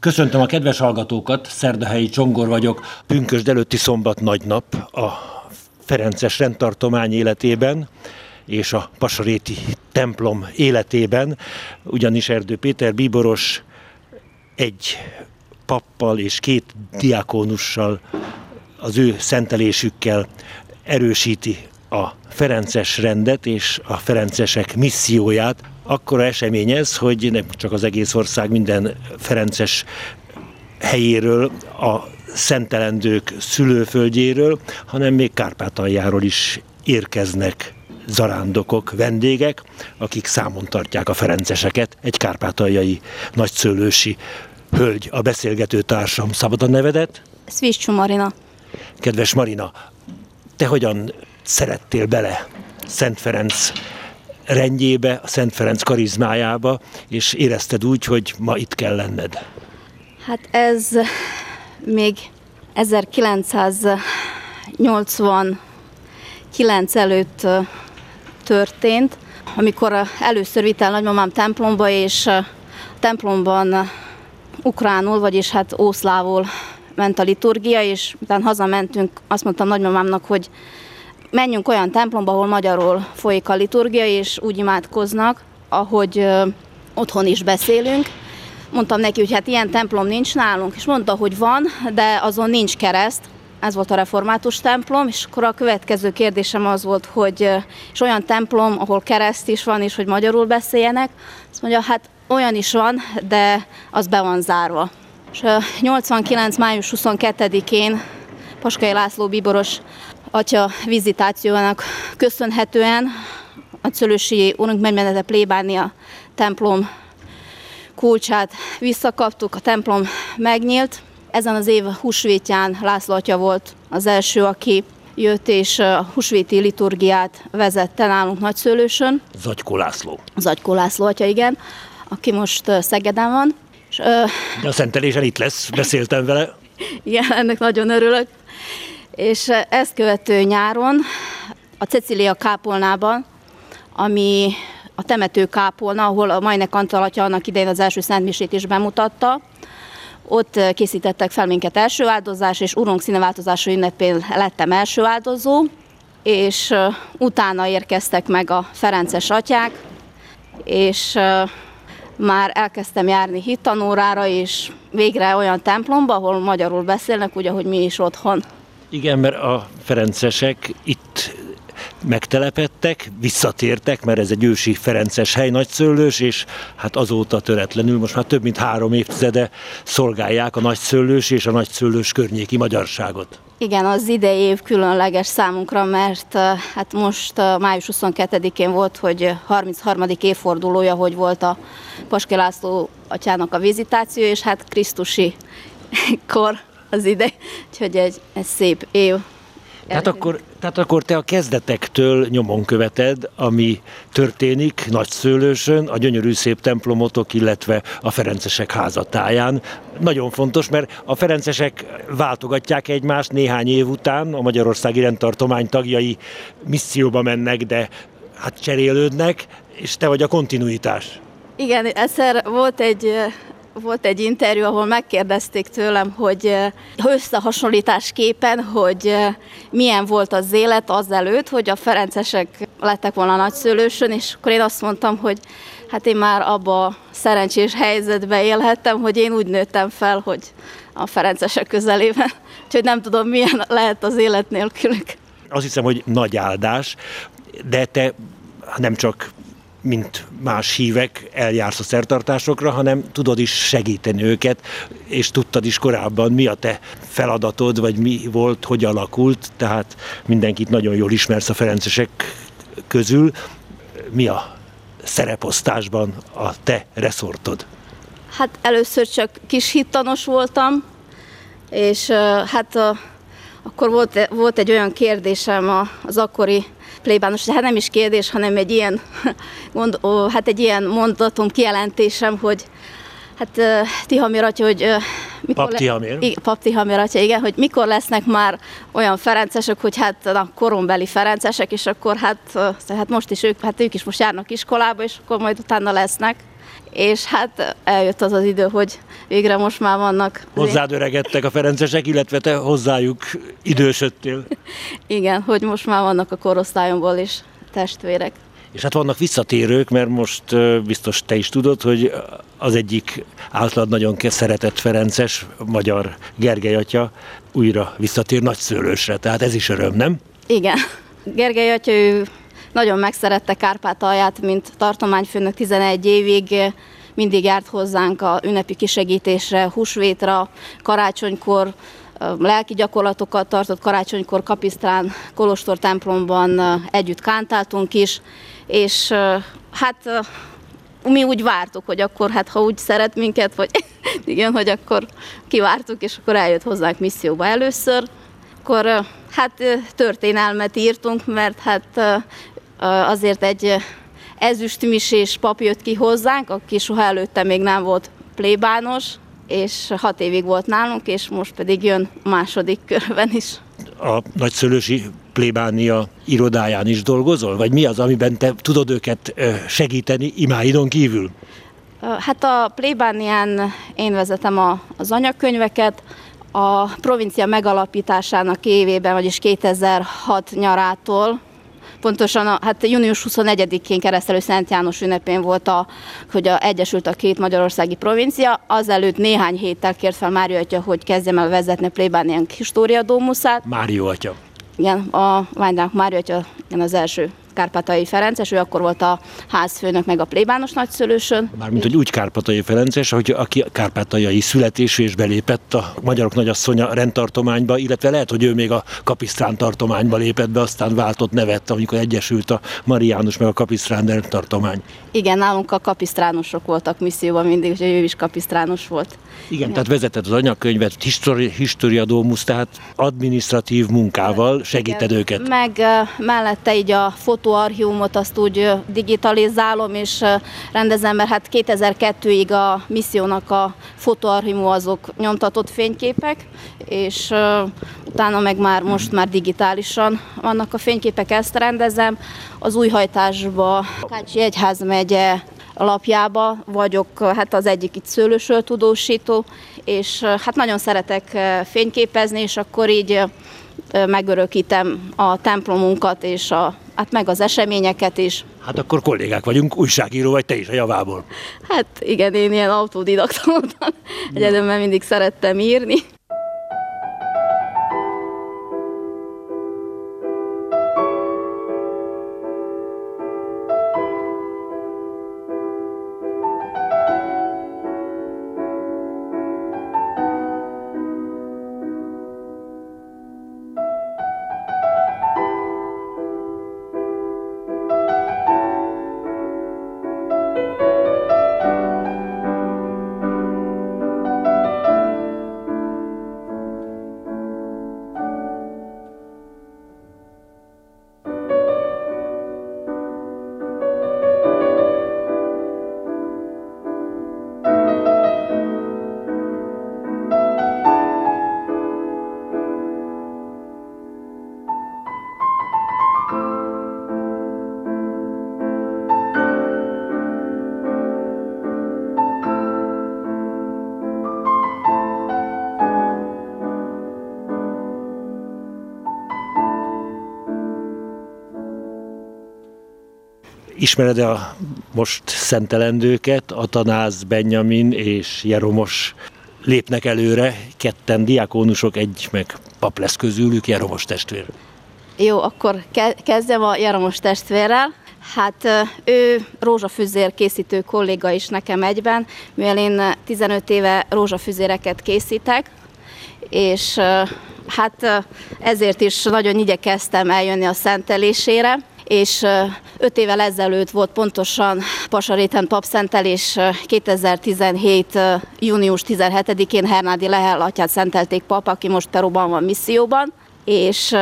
Köszöntöm a kedves hallgatókat, Szerdahelyi Csongor vagyok. Pünkösd előtti szombat nagy nap a Ferences rendtartomány életében és a Pasaréti templom életében, ugyanis Erdő Péter bíboros egy pappal és két diákonussal az ő szentelésükkel erősíti a Ferences rendet és a Ferencesek misszióját. Akkora esemény ez, hogy nem csak az egész ország minden Ferences helyéről, a szentelendők szülőföldjéről, hanem még Kárpátaljáról is érkeznek zarándokok, vendégek, akik számon tartják a ferenceseket. Egy kárpátaljai nagyszőlősi hölgy a beszélgető társam. Szabad a nevedet? Szvícsú Marina. Kedves Marina, te hogyan szerettél bele Szent Ferenc rendjébe, a Szent Ferenc karizmájába, és érezted úgy, hogy ma itt kell lenned? Hát ez még 1989 előtt történt, amikor először vitt el nagymamám templomba, és a templomban ukránul, vagyis hát ószlávul ment a liturgia, és utána hazamentünk, azt mondtam nagymamámnak, hogy menjünk olyan templomba, ahol magyarul folyik a liturgia, és úgy imádkoznak, ahogy otthon is beszélünk. Mondtam neki, hogy hát ilyen templom nincs nálunk, és mondta, hogy van, de azon nincs kereszt. Ez volt a református templom, és akkor a következő kérdésem az volt, hogy és olyan templom, ahol kereszt is van, és hogy magyarul beszéljenek. Azt mondja, hát olyan is van, de az be van zárva. És 89. május 22-én Paskai László Bíboros atya vizitációnak köszönhetően a Cölösi Urunk Megmenete plébánia templom kulcsát visszakaptuk, a templom megnyílt. Ezen az év húsvétján László atya volt az első, aki jött és a húsvéti liturgiát vezette nálunk Nagyszőlősön. Zagykó László. Zagykó László atya, igen, aki most Szegeden van. És, De a szentelésen itt lesz, beszéltem vele. Igen, ennek nagyon örülök. És ezt követő nyáron a Cecília kápolnában, ami a temető kápolna, ahol a Majnek Antal atya annak idején az első szentmisét is bemutatta, ott készítettek fel minket első áldozás, és Urunk színeváltozása ünnepén lettem első áldozó, és utána érkeztek meg a Ferences atyák, és már elkezdtem járni hittanórára, és végre olyan templomba, ahol magyarul beszélnek, úgy, ahogy mi is otthon. Igen, mert a ferencesek itt megtelepettek, visszatértek, mert ez egy ősi ferences hely, nagyszőlős, és hát azóta töretlenül, most már több mint három évtizede szolgálják a nagyszőlős és a nagyszőlős környéki magyarságot. Igen, az idei év különleges számunkra, mert hát most május 22-én volt, hogy 33. évfordulója, hogy volt a Paske László atyának a vizitáció, és hát Krisztusi kor az ide, úgyhogy egy, egy szép év. Tehát akkor, tehát akkor te a kezdetektől nyomon követed, ami történik Nagyszőlősön, a gyönyörű szép templomotok, illetve a Ferencesek házatáján. Nagyon fontos, mert a Ferencesek váltogatják egymást néhány év után, a Magyarországi rendtartomány tagjai misszióba mennek, de hát cserélődnek, és te vagy a kontinuitás. Igen, egyszer volt egy volt egy interjú, ahol megkérdezték tőlem, hogy összehasonlításképpen, hogy milyen volt az élet azelőtt, hogy a ferencesek lettek volna nagyszülősön, és akkor én azt mondtam, hogy hát én már abba a szerencsés helyzetbe élhettem, hogy én úgy nőttem fel, hogy a ferencesek közelében. Úgyhogy nem tudom, milyen lehet az élet nélkülük. Azt hiszem, hogy nagy áldás, de te nem csak mint más hívek eljársz a szertartásokra, hanem tudod is segíteni őket, és tudtad is korábban, mi a te feladatod, vagy mi volt, hogy alakult, tehát mindenkit nagyon jól ismersz a ferencesek közül. Mi a szereposztásban a te reszortod? Hát először csak kis hittanos voltam, és hát akkor volt, volt egy olyan kérdésem az akkori plébános, hát nem is kérdés, hanem egy ilyen, mond, ó, hát egy ilyen mondatom, kijelentésem, hogy Hát Tihamir atya, hogy mikor Pap Tihamir. Le, Pap Tihamir atya, igen, hogy mikor lesznek már olyan ferencesek, hogy hát a korombeli ferencesek, és akkor hát, hát most is ők, hát ők is most járnak iskolába, és akkor majd utána lesznek. És hát eljött az az idő, hogy végre most már vannak... Hozzád öregedtek a Ferencesek, illetve te hozzájuk idősödtél. Igen, hogy most már vannak a korosztályomból is testvérek. És hát vannak visszatérők, mert most biztos te is tudod, hogy az egyik általad nagyon szeretett Ferences, magyar Gergely atya újra visszatér nagyszőlősre, tehát ez is öröm, nem? Igen. Gergely atya, ő nagyon megszerette Kárpátalját, mint tartományfőnök 11 évig, mindig járt hozzánk a ünnepi kisegítésre, húsvétra, karácsonykor, lelki gyakorlatokat tartott karácsonykor Kapisztrán Kolostor templomban együtt kántáltunk is, és hát mi úgy vártuk, hogy akkor hát ha úgy szeret minket, vagy igen, hogy akkor kivártuk, és akkor eljött hozzánk misszióba először, akkor hát történelmet írtunk, mert hát azért egy ezüstmisés pap jött ki hozzánk, aki soha előtte még nem volt plébános, és hat évig volt nálunk, és most pedig jön második körben is. A nagyszülősi plébánia irodáján is dolgozol? Vagy mi az, amiben te tudod őket segíteni imáidon kívül? Hát a plébánián én vezetem a, az anyagkönyveket, a provincia megalapításának évében, vagyis 2006 nyarától pontosan a, hát június 21-én keresztelő Szent János ünnepén volt, a, hogy a Egyesült a két magyarországi provincia. Azelőtt néhány héttel kért fel Mário atya, hogy kezdjem el vezetni plébániánk históriadómuszát. Mário atya. Igen, a Ványdánk Mário atya igen, az első Kárpátai Ferences, ő akkor volt a házfőnök meg a plébános nagyszülősön. Mármint, hogy úgy Kárpátai Ferences, hogy aki kárpátaljai születésű és belépett a magyarok nagyasszonya rendtartományba, illetve lehet, hogy ő még a Kapisztrán tartományba lépett be, aztán váltott nevet, amikor egyesült a Mariánus meg a Kapisztrán rendtartomány. Igen, nálunk a kapisztránosok voltak misszióban mindig, hogy ő is kapisztrános volt. Igen, Igen. tehát vezeted az anyagkönyvet, histori, Historia Domus, tehát administratív munkával segíted Igen. őket. Meg uh, mellette így a fotóarchiumot azt úgy digitalizálom és rendezem, mert hát 2002-ig a missziónak a fotóarchium azok nyomtatott fényképek, és utána meg már most már digitálisan vannak a fényképek, ezt rendezem. Az újhajtásba Kácsi Egyház megye lapjába vagyok, hát az egyik itt szőlősről tudósító, és hát nagyon szeretek fényképezni, és akkor így megörökítem a templomunkat, és a, hát meg az eseményeket is. Hát akkor kollégák vagyunk, újságíró vagy te is a javából. Hát igen, én ilyen autodidakta voltam. Egyetemben mindig szerettem írni. Ismered a most szentelendőket, Atanáz, Benjamin és Jeromos lépnek előre, ketten diákónusok, egy meg pap lesz közülük, Jeromos testvér. Jó, akkor kezdjem a Jeromos testvérrel. Hát ő rózsafüzér készítő kolléga is nekem egyben, mivel én 15 éve rózsafüzéreket készítek, és hát ezért is nagyon igyekeztem eljönni a szentelésére és öt évvel ezelőtt volt pontosan Pasaréten papszentelés 2017. június 17-én Hernádi Lehel atyát szentelték pap, aki most Peruban van misszióban, és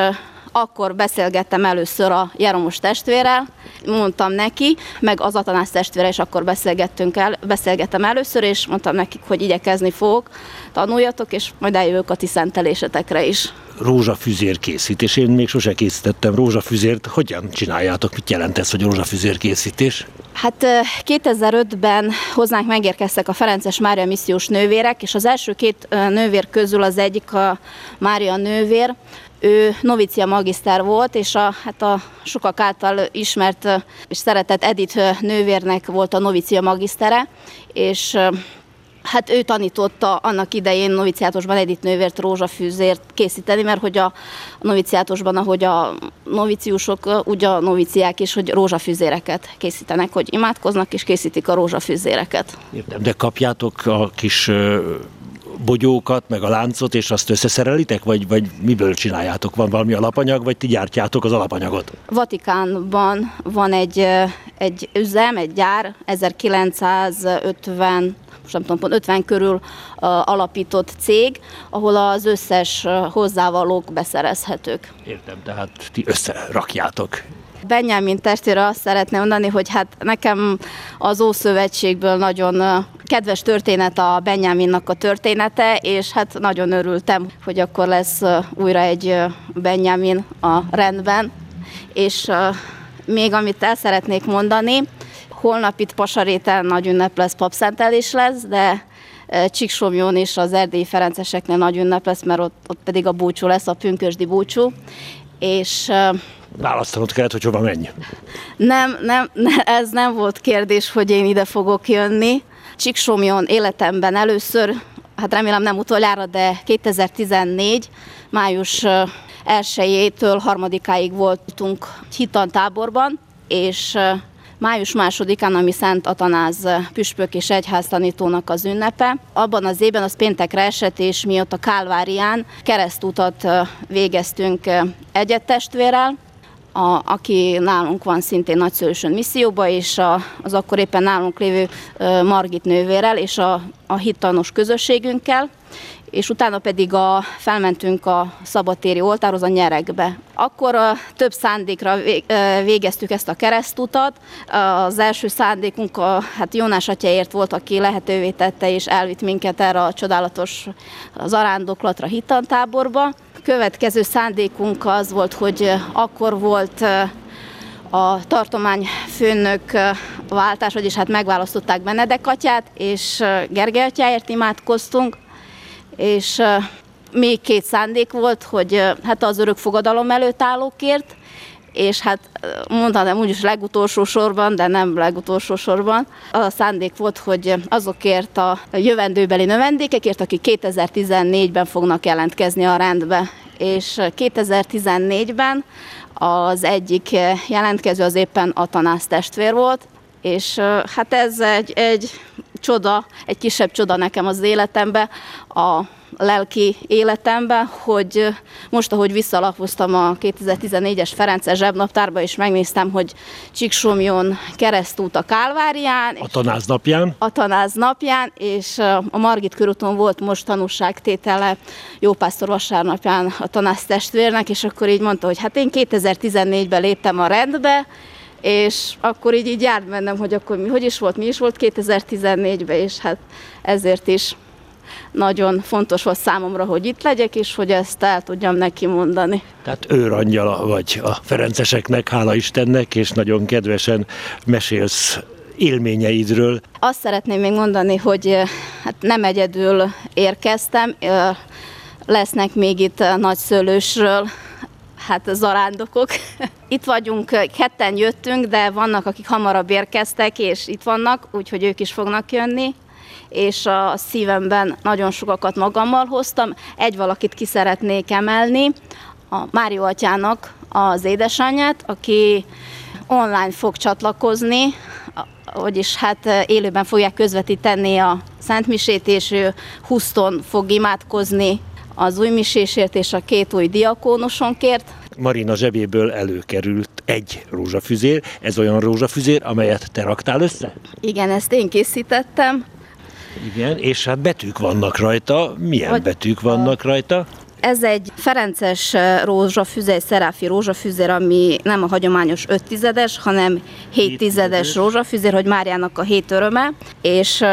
akkor beszélgettem először a Jeromos testvérrel, mondtam neki, meg az Atanász testvére is akkor beszélgettünk el, beszélgettem először, és mondtam nekik, hogy igyekezni fogok, tanuljatok, és majd eljövök a ti szentelésetekre is. Rózsafüzér készítés. Én még sose készítettem rózsafüzért. Hogyan csináljátok? Mit jelent ez, hogy rózsafüzér készítés? Hát 2005-ben hozzánk megérkeztek a Ferences Mária missziós nővérek, és az első két nővér közül az egyik a Mária nővér, ő novicia magiszter volt, és a, hát a sokak által ismert és szeretett Edith nővérnek volt a novicia magisztere, és Hát ő tanította annak idején noviciátosban Edith nővért rózsafűzért készíteni, mert hogy a noviciátosban, ahogy a noviciusok, úgy a noviciák is, hogy rózsafűzéreket készítenek, hogy imádkoznak és készítik a rózsafűzéreket. Értem, de kapjátok a kis bogyókat, meg a láncot, és azt összeszerelitek, vagy, vagy miből csináljátok? Van valami alapanyag, vagy ti gyártjátok az alapanyagot? Vatikánban van egy, egy üzem, egy gyár, 1950 most nem tudom, pont 50 körül alapított cég, ahol az összes hozzávalók beszerezhetők. Értem, tehát ti összerakjátok. Benjamin testvére azt szeretném mondani, hogy hát nekem az Ószövetségből nagyon kedves történet a Benjaminnak a története, és hát nagyon örültem, hogy akkor lesz újra egy Benjamin a rendben. És még amit el szeretnék mondani, holnap itt Pasaréten nagy ünnep lesz, papszentelés lesz, de Csíksomjón is az erdélyi ferenceseknél nagy ünnep lesz, mert ott, ott pedig a búcsú lesz, a pünkösdi búcsú. És Választanod kellett, hogy hova menj. Nem, nem, ez nem volt kérdés, hogy én ide fogok jönni. Csíksomjon életemben először, hát remélem nem utoljára, de 2014. május 1-től harmadikáig voltunk hitantáborban, és május másodikán, ami Szent Atanáz püspök és egyháztanítónak az ünnepe. Abban az évben az péntekre esett, és mi ott a Kálvárián keresztutat végeztünk egyettestvérrel, a, aki nálunk van szintén nagyszülősön misszióba, és a, az akkor éppen nálunk lévő Margit nővérrel és a, a hittanos közösségünkkel, és utána pedig a, felmentünk a szabatéri oltárhoz a nyerekbe. Akkor a, több szándékra végeztük ezt a keresztutat. Az első szándékunk a, hát Jónás atyaért volt, aki lehetővé tette és elvitt minket erre a csodálatos zarándoklatra, hittantáborba következő szándékunk az volt, hogy akkor volt a tartomány főnök váltás, vagyis hát megválasztották Benedek atyát, és Gergely atyáért imádkoztunk, és még két szándék volt, hogy hát az örök fogadalom előtt állókért, és hát mondhatnám úgyis legutolsó sorban, de nem legutolsó sorban. Az a szándék volt, hogy azokért a jövendőbeli növendékekért, akik 2014-ben fognak jelentkezni a rendbe. És 2014-ben az egyik jelentkező az éppen Atanász testvér volt, és hát ez egy, egy csoda, egy kisebb csoda nekem az életemben, a lelki életemben, hogy most, ahogy visszalapoztam a 2014-es Ferences zsebnaptárba, és megnéztem, hogy Csíksomjon keresztút a Kálvárián. A tanáz napján. A tanáz napján, és a Margit körúton volt most tanúságtétele Jópásztor vasárnapján a tanász testvérnek, és akkor így mondta, hogy hát én 2014-ben léptem a rendbe, és akkor így, így járt bennem, hogy akkor mi, hogy is volt, mi is volt 2014-ben, és hát ezért is nagyon fontos volt számomra, hogy itt legyek, és hogy ezt el tudjam neki mondani. Tehát őrangyala vagy a Ferenceseknek, hála Istennek, és nagyon kedvesen mesélsz élményeidről. Azt szeretném még mondani, hogy hát nem egyedül érkeztem, lesznek még itt nagyszőlősről hát zarándokok. Itt vagyunk, ketten jöttünk, de vannak, akik hamarabb érkeztek, és itt vannak, úgyhogy ők is fognak jönni és a szívemben nagyon sokakat magammal hoztam. Egy valakit ki szeretnék emelni, a Mário atyának az édesanyját, aki online fog csatlakozni, vagyis hát élőben fogják közvetíteni a Szentmisét, és ő Huszton fog imádkozni az új misésért és a két új diakónusonkért. Marina zsebéből előkerült egy rózsafüzér. Ez olyan rózsafüzér, amelyet te raktál össze? Igen, ezt én készítettem. Igen, és hát betűk vannak rajta. Milyen Vagy, betűk vannak rajta? Ez egy Ferences rózsafüzér, egy szeráfi rózsafüzér, ami nem a hagyományos 5 tizedes, hanem 7 tizedes rózsafüzér, hogy Máriának a hét öröme. És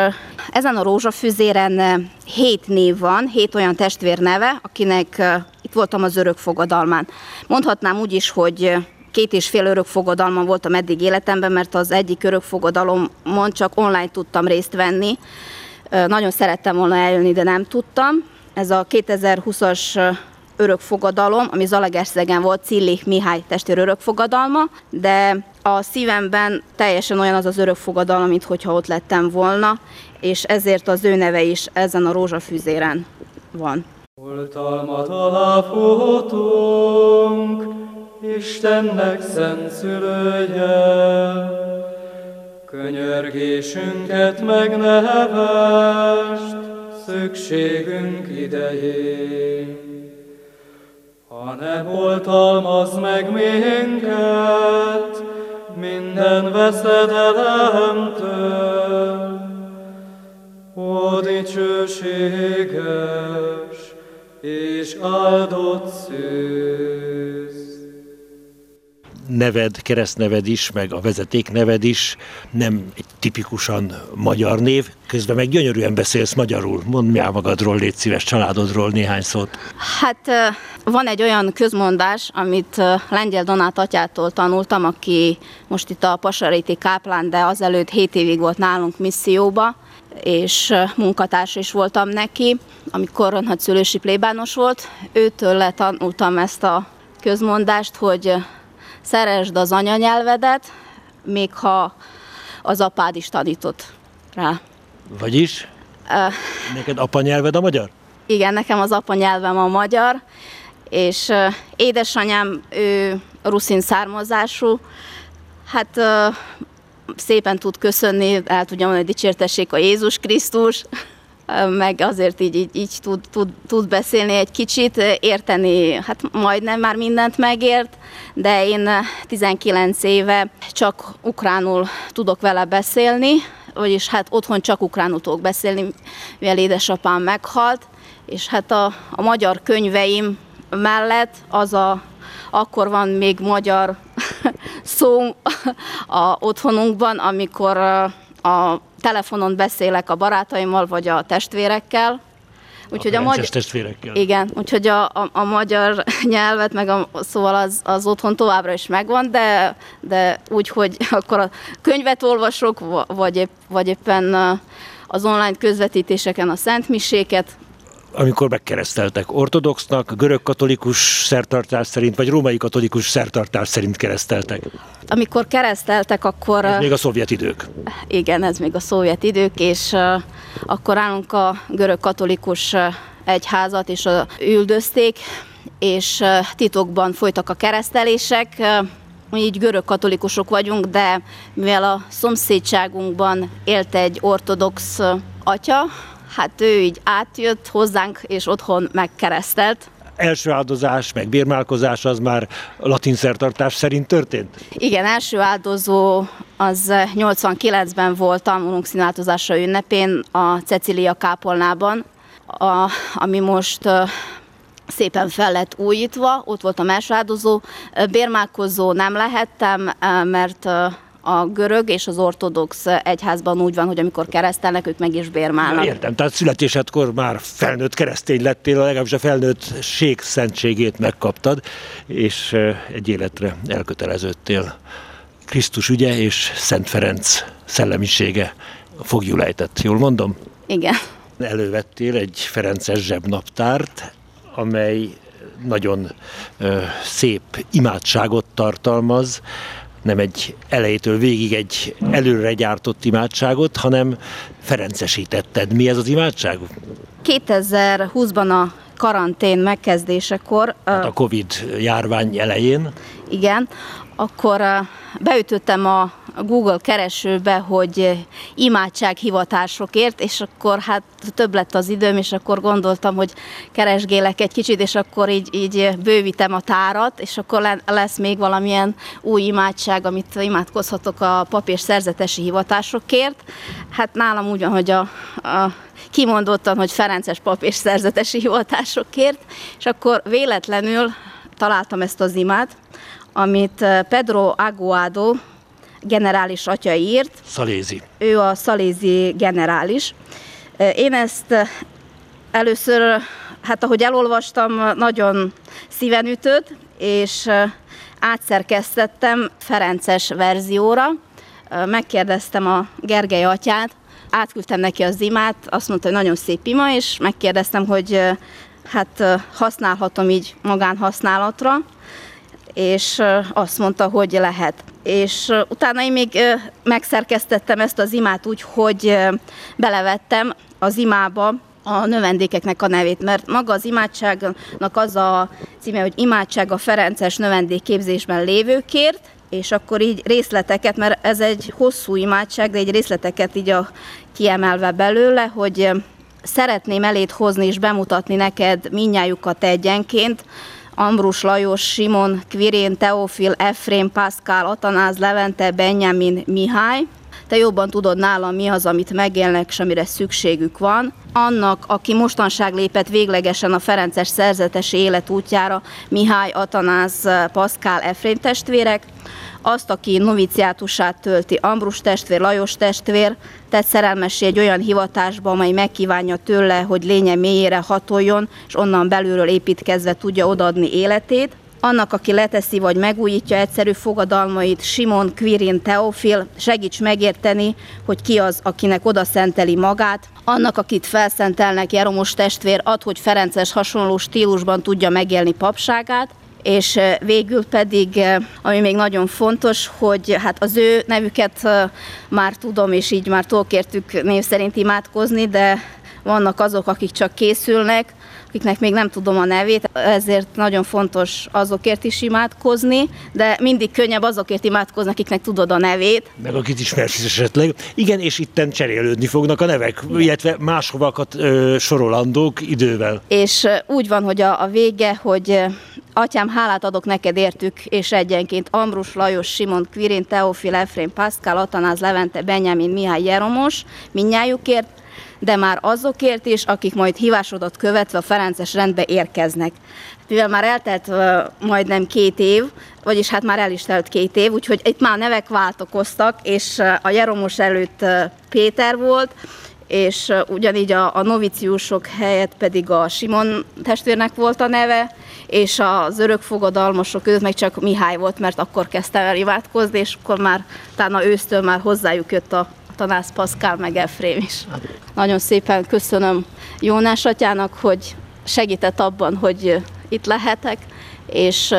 ezen a rózsafüzéren hét név van, hét olyan testvér neve, akinek itt voltam az örök fogadalmán. Mondhatnám úgy is, hogy két és fél örökfogadalmam voltam eddig életemben, mert az egyik örökfogadalomon csak online tudtam részt venni. Nagyon szerettem volna eljönni, de nem tudtam. Ez a 2020-as örökfogadalom, ami Zalaegerszegen volt, Cillik Mihály testvér örökfogadalma, de a szívemben teljesen olyan az az örökfogadalom, mint hogyha ott lettem volna, és ezért az ő neve is ezen a rózsafűzéren van. Oltalmat alá futunk, Istennek szent szülője, könyörgésünket megnehevest, szükségünk idején. Ha nem oltalmaz meg minket, minden veszedelemtől, ó dicsőséges és áldott szűz. Neved, keresztneved is, meg a vezeték neved is nem egy tipikusan magyar név, közben meg gyönyörűen beszélsz magyarul. Mondd mi magadról, légy szíves, családodról néhány szót. Hát van egy olyan közmondás, amit Lengyel Donát atyától tanultam, aki most itt a Pasaréti Káplán, de azelőtt 7 évig volt nálunk misszióba, és munkatárs is voltam neki, amikor nagyszülősi plébános volt. Őtől tanultam ezt a közmondást, hogy szeresd az anyanyelvedet, még ha az apád is tanított rá. Vagyis? Uh, Neked apanyelved a magyar? Igen, nekem az apanyelvem a magyar, és uh, édesanyám, ő ruszin származású, hát uh, szépen tud köszönni, el tudja mondani, hogy dicsértessék a Jézus Krisztus, meg azért így, így, így tud, tud, tud beszélni egy kicsit, érteni, hát majdnem már mindent megért, de én 19 éve csak ukránul tudok vele beszélni, vagyis hát otthon csak ukránul tudok beszélni, mivel édesapám meghalt, és hát a, a magyar könyveim mellett az a, akkor van még magyar szó a otthonunkban, amikor a telefonon beszélek a barátaimmal, vagy a testvérekkel. Úgyhogy a, a magyar... testvérekkel. Igen, úgyhogy a, a, a magyar nyelvet, meg a, szóval az, az otthon továbbra is megvan, de, de úgy, hogy akkor a könyvet olvasok, vagy, épp, vagy éppen az online közvetítéseken a szentmiséket, amikor megkereszteltek ortodoxnak, görög-katolikus szertartás szerint, vagy római katolikus szertartás szerint kereszteltek? Amikor kereszteltek, akkor... Ez még a szovjet idők. Igen, ez még a szovjet idők, és uh, akkor állunk a görög-katolikus uh, egyházat, és uh, üldözték, és uh, titokban folytak a keresztelések. Uh, így görög-katolikusok vagyunk, de mivel a szomszédságunkban élt egy ortodox atya, hát ő így átjött hozzánk, és otthon megkeresztelt. Első áldozás, meg bérmálkozás az már latin szertartás szerint történt? Igen, első áldozó az 89-ben volt a színáltozása ünnepén a Cecilia kápolnában, a, ami most szépen fel lett újítva, ott volt a első áldozó. Bérmálkozó nem lehettem, mert a görög és az ortodox egyházban úgy van, hogy amikor keresztelnek, ők meg is bérmálnak. Értem, tehát születésedkor már felnőtt keresztény lettél, legalábbis a felnőttség szentségét megkaptad, és egy életre elköteleződtél. Krisztus ügye és Szent Ferenc szellemisége fogjul ejtett, jól mondom? Igen. Elővettél egy Ferences zsebnaptárt, amely nagyon ö, szép imádságot tartalmaz, nem egy elejétől végig egy előre gyártott imádságot, hanem ferencesítetted. Mi ez az imádság? 2020-ban a karantén megkezdésekor. Hát a Covid járvány elején. Igen, akkor beütöttem a Google keresőbe, hogy imádsághivatásokért, és akkor hát több lett az időm, és akkor gondoltam, hogy keresgélek egy kicsit, és akkor így, így bővítem a tárat, és akkor lesz még valamilyen új imádság, amit imádkozhatok a pap és szerzetesi hivatásokért. Hát nálam úgy van, hogy a, a kimondottan, hogy Ferences pap és szerzetesi hivatásokért, és akkor véletlenül találtam ezt az imát, amit eh, Pedro Aguado generális atya írt. Szalézi. Ő a szalézi generális. Eh, én ezt eh, először, hát ahogy elolvastam, nagyon szíven ütött, és átszerkesztettem Ferences verzióra, megkérdeztem a Gergely atyát, átküldtem neki az imát, azt mondta, hogy nagyon szép ima, és megkérdeztem, hogy hát használhatom így magánhasználatra, és azt mondta, hogy lehet. És utána én még megszerkesztettem ezt az imát úgy, hogy belevettem az imába a növendékeknek a nevét, mert maga az imádságnak az a címe, hogy imádság a Ferences növendékképzésben lévőkért, és akkor így részleteket, mert ez egy hosszú imádság, de egy részleteket így a, kiemelve belőle, hogy szeretném elét hozni és bemutatni neked minnyájukat egyenként, Ambrus Lajos, Simon, Quirén, Teofil, Efrém, Pascal, Atanáz, Levente, Benjamin, Mihály. Te jobban tudod nálam mi az, amit megélnek, és amire szükségük van. Annak, aki mostanság lépett véglegesen a Ferences szerzetes élet útjára, Mihály, Atanáz, Pascal, Efrém testvérek, azt, aki noviciátusát tölti, Ambrus testvér, Lajos testvér, tett szerelmessé egy olyan hivatásba, amely megkívánja tőle, hogy lénye mélyére hatoljon, és onnan belülről építkezve tudja odaadni életét, annak, aki leteszi vagy megújítja egyszerű fogadalmait, Simon, Quirin, Teofil, segíts megérteni, hogy ki az, akinek oda szenteli magát, annak, akit felszentelnek Jeromos testvér, ad, hogy Ferences hasonló stílusban tudja megélni papságát, és végül pedig, ami még nagyon fontos, hogy hát az ő nevüket már tudom, és így már tolkértük név szerint imádkozni, de vannak azok, akik csak készülnek, akiknek még nem tudom a nevét, ezért nagyon fontos azokért is imádkozni, de mindig könnyebb azokért imádkozni, akiknek tudod a nevét. Meg akit ismersz esetleg. Igen, és itten cserélődni fognak a nevek, illetve máshovakat ö, sorolandók idővel. És úgy van, hogy a, a vége, hogy Atyám, hálát adok neked értük, és egyenként Ambrus, Lajos, Simon, Quirin, Teofil, Efrén, Pascal, Atanáz, Levente, Benjamin, Mihály, Jeromos, minnyájukért, de már azokért is, akik majd hívásodat követve a Ferences rendbe érkeznek. Mivel már eltelt uh, majdnem két év, vagyis hát már el is telt két év, úgyhogy itt már nevek váltokoztak, és uh, a Jeromos előtt uh, Péter volt, és ugyanígy a, a noviciusok helyett pedig a Simon testvérnek volt a neve, és az örökfogadalmasok között meg csak Mihály volt, mert akkor kezdtem el imádkozni, és akkor már talán ősztől már hozzájuk jött a tanász Paszkál meg Efrém is. Nagyon szépen köszönöm Jónás atyának, hogy segített abban, hogy itt lehetek, és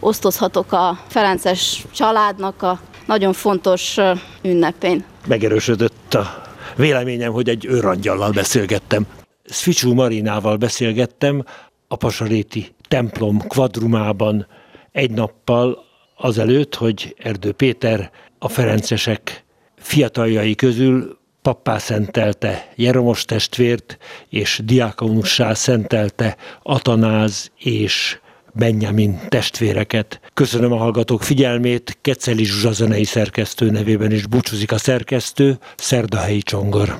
osztozhatok a Ferences családnak a nagyon fontos ünnepén. Megerősödött a véleményem, hogy egy őrangyallal beszélgettem. Svicsú Marinával beszélgettem a Pasaréti templom kvadrumában egy nappal azelőtt, hogy Erdő Péter a Ferencesek fiataljai közül pappá szentelte Jeromos testvért, és diákonussá szentelte Atanáz és Benjamin testvéreket. Köszönöm a hallgatók figyelmét, Keceli Zsuzsa zenei szerkesztő nevében is búcsúzik a szerkesztő, Szerdahelyi Csongor.